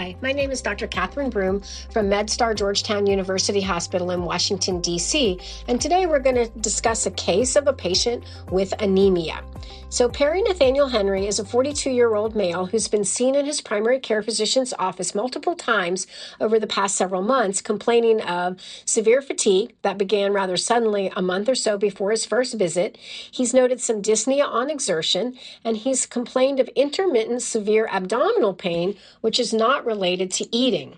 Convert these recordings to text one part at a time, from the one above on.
Hi, my name is Dr. Catherine Broome from MedStar Georgetown University Hospital in Washington, D.C., and today we're going to discuss a case of a patient with anemia. So, Perry Nathaniel Henry is a 42 year old male who's been seen in his primary care physician's office multiple times over the past several months, complaining of severe fatigue that began rather suddenly a month or so before his first visit. He's noted some dyspnea on exertion, and he's complained of intermittent severe abdominal pain, which is not related to eating.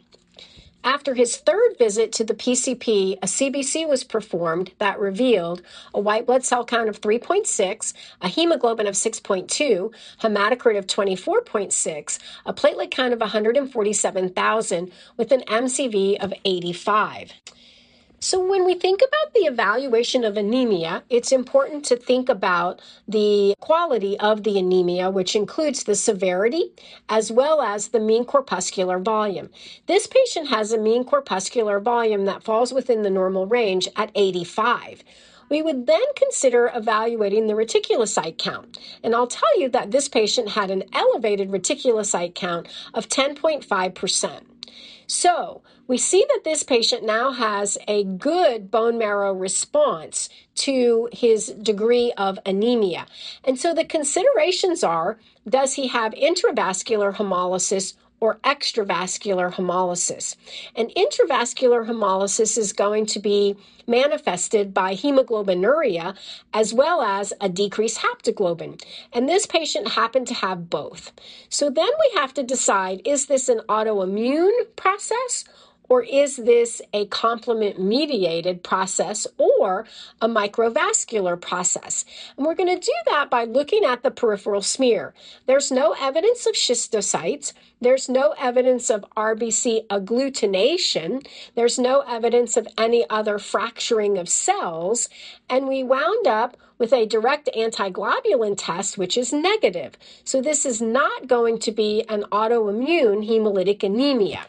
After his third visit to the PCP, a CBC was performed that revealed a white blood cell count of 3.6, a hemoglobin of 6.2, hematocrit of 24.6, a platelet count of 147,000 with an MCV of 85. So, when we think about the evaluation of anemia, it's important to think about the quality of the anemia, which includes the severity as well as the mean corpuscular volume. This patient has a mean corpuscular volume that falls within the normal range at 85 we would then consider evaluating the reticulocyte count. And I'll tell you that this patient had an elevated reticulocyte count of 10.5%. So we see that this patient now has a good bone marrow response to his degree of anemia. And so the considerations are does he have intravascular hemolysis or extravascular hemolysis. And intravascular hemolysis is going to be manifested by hemoglobinuria as well as a decreased haptoglobin. And this patient happened to have both. So then we have to decide is this an autoimmune process or is this a complement mediated process or a microvascular process? And we're going to do that by looking at the peripheral smear. There's no evidence of schistocytes. There's no evidence of RBC agglutination. There's no evidence of any other fracturing of cells. And we wound up with a direct antiglobulin test, which is negative. So this is not going to be an autoimmune hemolytic anemia.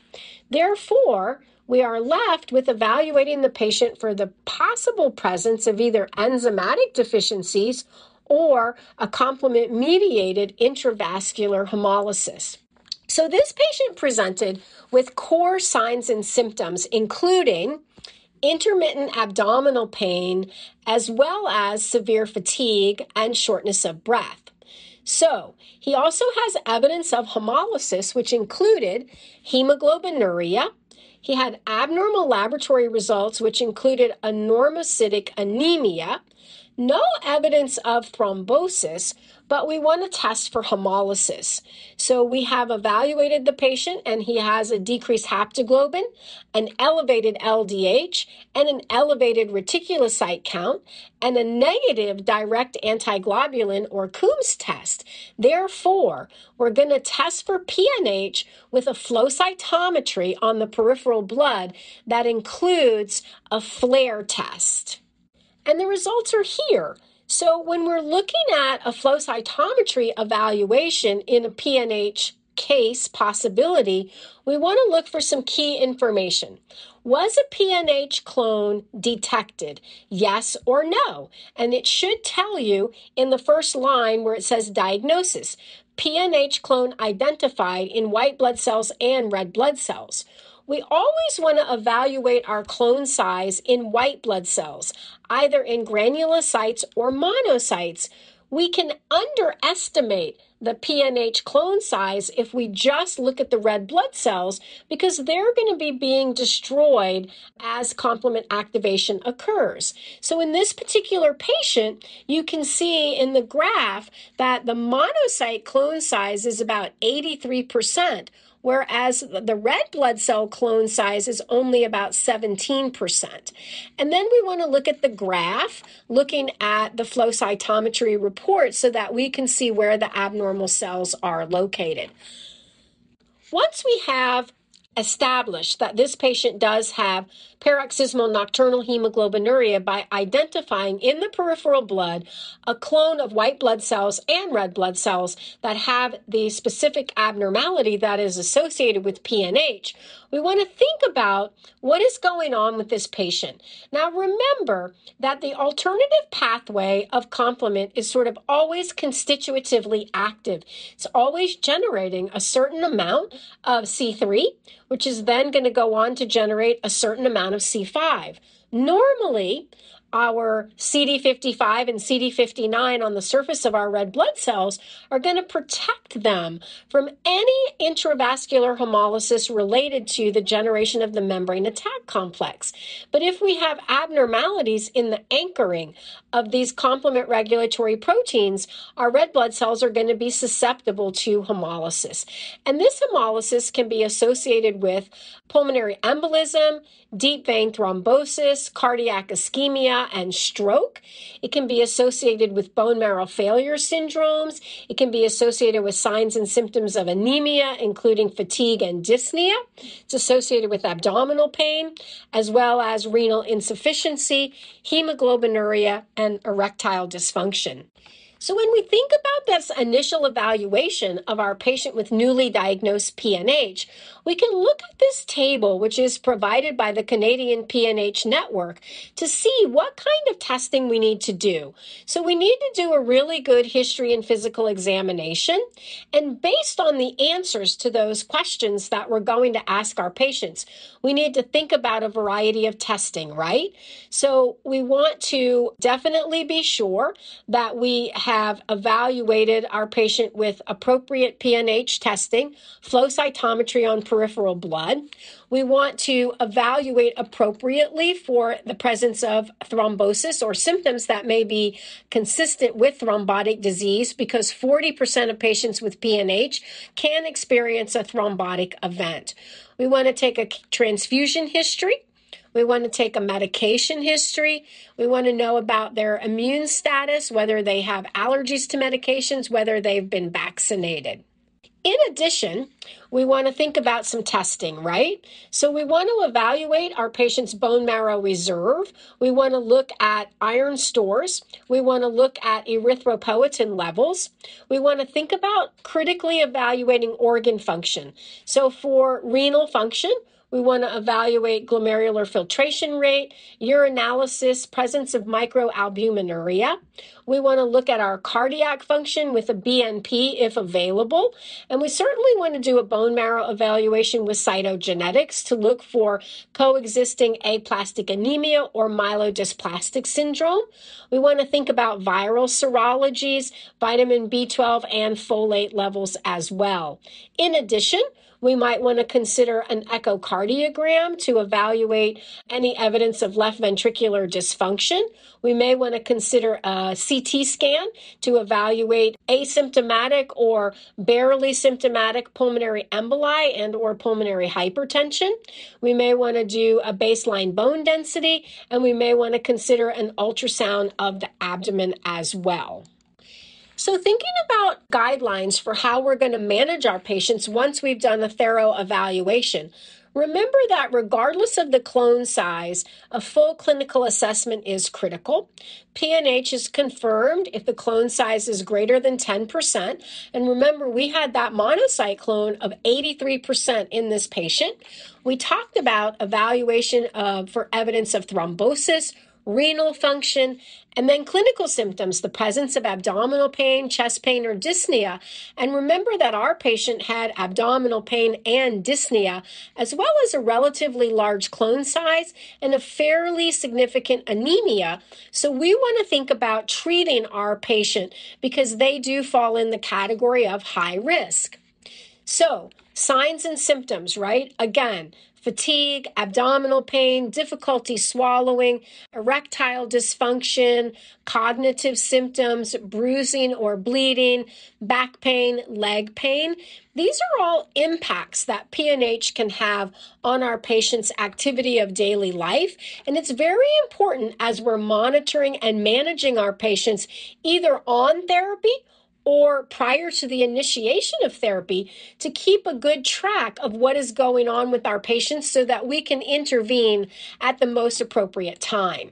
Therefore, we are left with evaluating the patient for the possible presence of either enzymatic deficiencies or a complement mediated intravascular hemolysis. So, this patient presented with core signs and symptoms, including intermittent abdominal pain, as well as severe fatigue and shortness of breath. So, he also has evidence of hemolysis, which included hemoglobinuria. He had abnormal laboratory results, which included a normocytic anemia, no evidence of thrombosis, but we want to test for hemolysis. So we have evaluated the patient and he has a decreased haptoglobin, an elevated LDH, and an elevated reticulocyte count, and a negative direct antiglobulin or Coombs test. Therefore, we're going to test for PNH with a flow cytometry on the peripheral blood that includes a FLAER test. And the results are here. So when we're looking at a flow cytometry evaluation in a PNH case possibility, we want to look for some key information. Was a PNH clone detected? Yes or no? And it should tell you in the first line where it says diagnosis. PNH clone identified in white blood cells and red blood cells. We always want to evaluate our clone size in white blood cells, either in granulocytes or monocytes. We can underestimate the PNH clone size if we just look at the red blood cells because they're going to be being destroyed as complement activation occurs. So in this particular patient, you can see in the graph that the monocyte clone size is about 83%, whereas the red blood cell clone size is only about 17%. And then we want to look at the graph, looking at the flow cytometry report so that we can see where the abnormal cells are located. Once we have establish that this patient does have paroxysmal nocturnal hemoglobinuria by identifying in the peripheral blood a clone of white blood cells and red blood cells that have the specific abnormality that is associated with PNH, we want to think about what is going on with this patient. Now, remember that the alternative pathway of complement is sort of always constitutively active. It's always generating a certain amount of C3, which is then going to go on to generate a certain amount of C5. Normally, our CD55 and CD59 on the surface of our red blood cells are going to protect them from any intravascular hemolysis related to the generation of the membrane attack complex. But if we have abnormalities in the anchoring of these complement regulatory proteins, our red blood cells are going to be susceptible to hemolysis. And this hemolysis can be associated with pulmonary embolism, deep vein thrombosis, cardiac ischemia, and stroke. It can be associated with bone marrow failure syndromes. It can be associated with signs and symptoms of anemia, including fatigue and dyspnea. It's associated with abdominal pain, as well as renal insufficiency, hemoglobinuria, and erectile dysfunction. So, when we think about this initial evaluation of our patient with newly diagnosed PNH, we can look at this table, which is provided by the Canadian PNH Network, to see what kind of testing we need to do. So, we need to do a really good history and physical examination. And based on the answers to those questions that we're going to ask our patients, we need to think about a variety of testing, right? So, we want to definitely be sure that we have have evaluated our patient with appropriate PNH testing, flow cytometry on peripheral blood. We want to evaluate appropriately for the presence of thrombosis or symptoms that may be consistent with thrombotic disease because 40% of patients with PNH can experience a thrombotic event. We want to take a transfusion history we want to take a medication history. We want to know about their immune status, whether they have allergies to medications, whether they've been vaccinated. In addition, we want to think about some testing, right? So we want to evaluate our patient's bone marrow reserve. We want to look at iron stores. We want to look at erythropoietin levels. We want to think about critically evaluating organ function. So for renal function, we want to evaluate glomerular filtration rate, urinalysis, presence of microalbuminuria. We want to look at our cardiac function with a BNP if available. And we certainly want to do a bone marrow evaluation with cytogenetics to look for coexisting aplastic anemia or myelodysplastic syndrome. We want to think about viral serologies, vitamin B12, and folate levels as well. In addition, we might want to consider an echocardiogram to evaluate any evidence of left ventricular dysfunction. We may want to consider a CT scan to evaluate asymptomatic or barely symptomatic pulmonary emboli and or pulmonary hypertension. We may want to do a baseline bone density and we may want to consider an ultrasound of the abdomen as well. So, thinking about guidelines for how we're going to manage our patients once we've done a thorough evaluation, remember that regardless of the clone size, a full clinical assessment is critical. PNH is confirmed if the clone size is greater than 10%. And remember, we had that monocyte clone of 83% in this patient. We talked about evaluation for evidence of thrombosis renal function, and then clinical symptoms, the presence of abdominal pain, chest pain, or dyspnea. And remember that our patient had abdominal pain and dyspnea, as well as a relatively large clone size and a fairly significant anemia. So we want to think about treating our patient because they do fall in the category of high risk. So, signs and symptoms, right? Again, fatigue, abdominal pain, difficulty swallowing, erectile dysfunction, cognitive symptoms, bruising or bleeding, back pain, leg pain. These are all impacts that PNH can have on our patient's activity of daily life. And it's very important as we're monitoring and managing our patients either on therapy or prior to the initiation of therapy to keep a good track of what is going on with our patients so that we can intervene at the most appropriate time.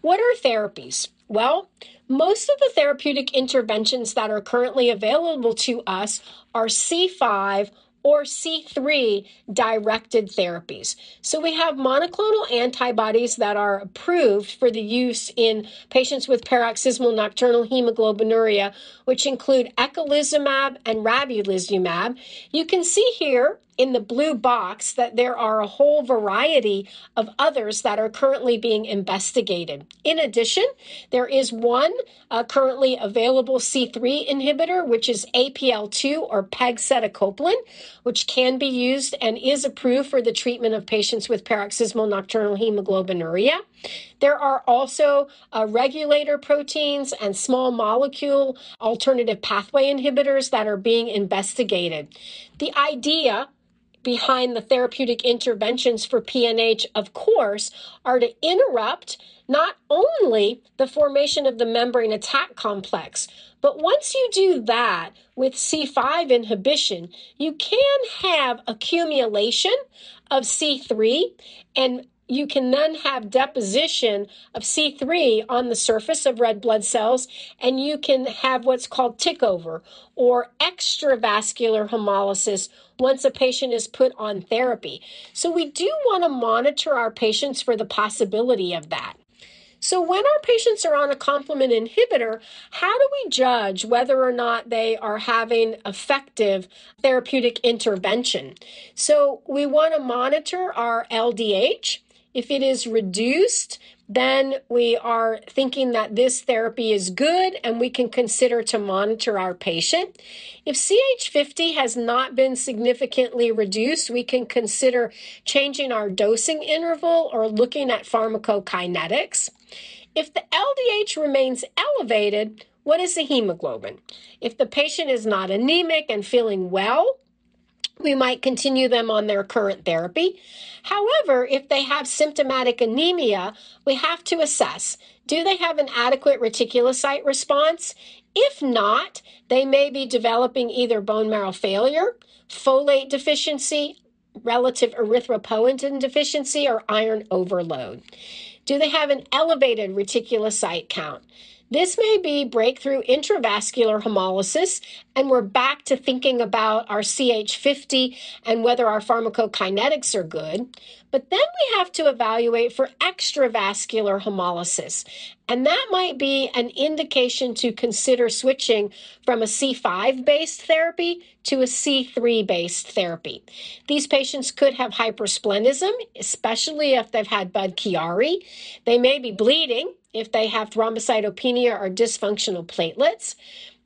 What are therapies? Well, most of the therapeutic interventions that are currently available to us are C5 or C3 directed therapies. So we have monoclonal antibodies that are approved for the use in patients with paroxysmal nocturnal hemoglobinuria, which include eculizumab and ravulizumab. You can see here in the blue box that there are a whole variety of others that are currently being investigated. In addition, there is one uh, currently available C3 inhibitor, which is APL2 or pegcetacoplan, which can be used and is approved for the treatment of patients with paroxysmal nocturnal hemoglobinuria. There are also uh, regulator proteins and small molecule alternative pathway inhibitors that are being investigated. The idea behind the therapeutic interventions for PNH, of course, are to interrupt not only the formation of the membrane attack complex, but once you do that with C5 inhibition, you can have accumulation of C3 and you can then have deposition of C3 on the surface of red blood cells, and you can have what's called tick over or extravascular hemolysis once a patient is put on therapy. So, we do want to monitor our patients for the possibility of that. So, when our patients are on a complement inhibitor, how do we judge whether or not they are having effective therapeutic intervention? So, we want to monitor our LDH. If it is reduced, then we are thinking that this therapy is good and we can consider to monitor our patient. If CH50 has not been significantly reduced, we can consider changing our dosing interval or looking at pharmacokinetics. If the LDH remains elevated, what is the hemoglobin? If the patient is not anemic and feeling well, we might continue them on their current therapy. However, if they have symptomatic anemia, we have to assess do they have an adequate reticulocyte response? If not, they may be developing either bone marrow failure, folate deficiency, relative erythropoietin deficiency, or iron overload. Do they have an elevated reticulocyte count? This may be breakthrough intravascular hemolysis, and we're back to thinking about our CH50 and whether our pharmacokinetics are good. But then we have to evaluate for extravascular hemolysis, and that might be an indication to consider switching from a C5 based therapy to a C3 based therapy. These patients could have hypersplenism, especially if they've had Budd-Chiari. They may be bleeding if they have thrombocytopenia or dysfunctional platelets.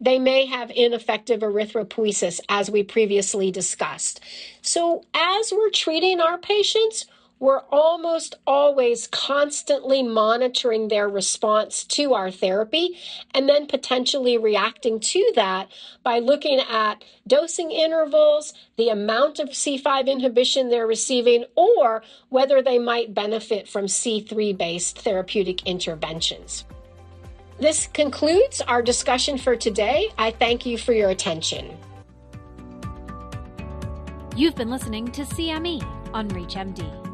They may have ineffective erythropoiesis, as we previously discussed. So, as we're treating our patients, we're almost always constantly monitoring their response to our therapy and then potentially reacting to that by looking at dosing intervals, the amount of C5 inhibition they're receiving, or whether they might benefit from C3 based therapeutic interventions. This concludes our discussion for today. I thank you for your attention. You've been listening to CME on ReachMD.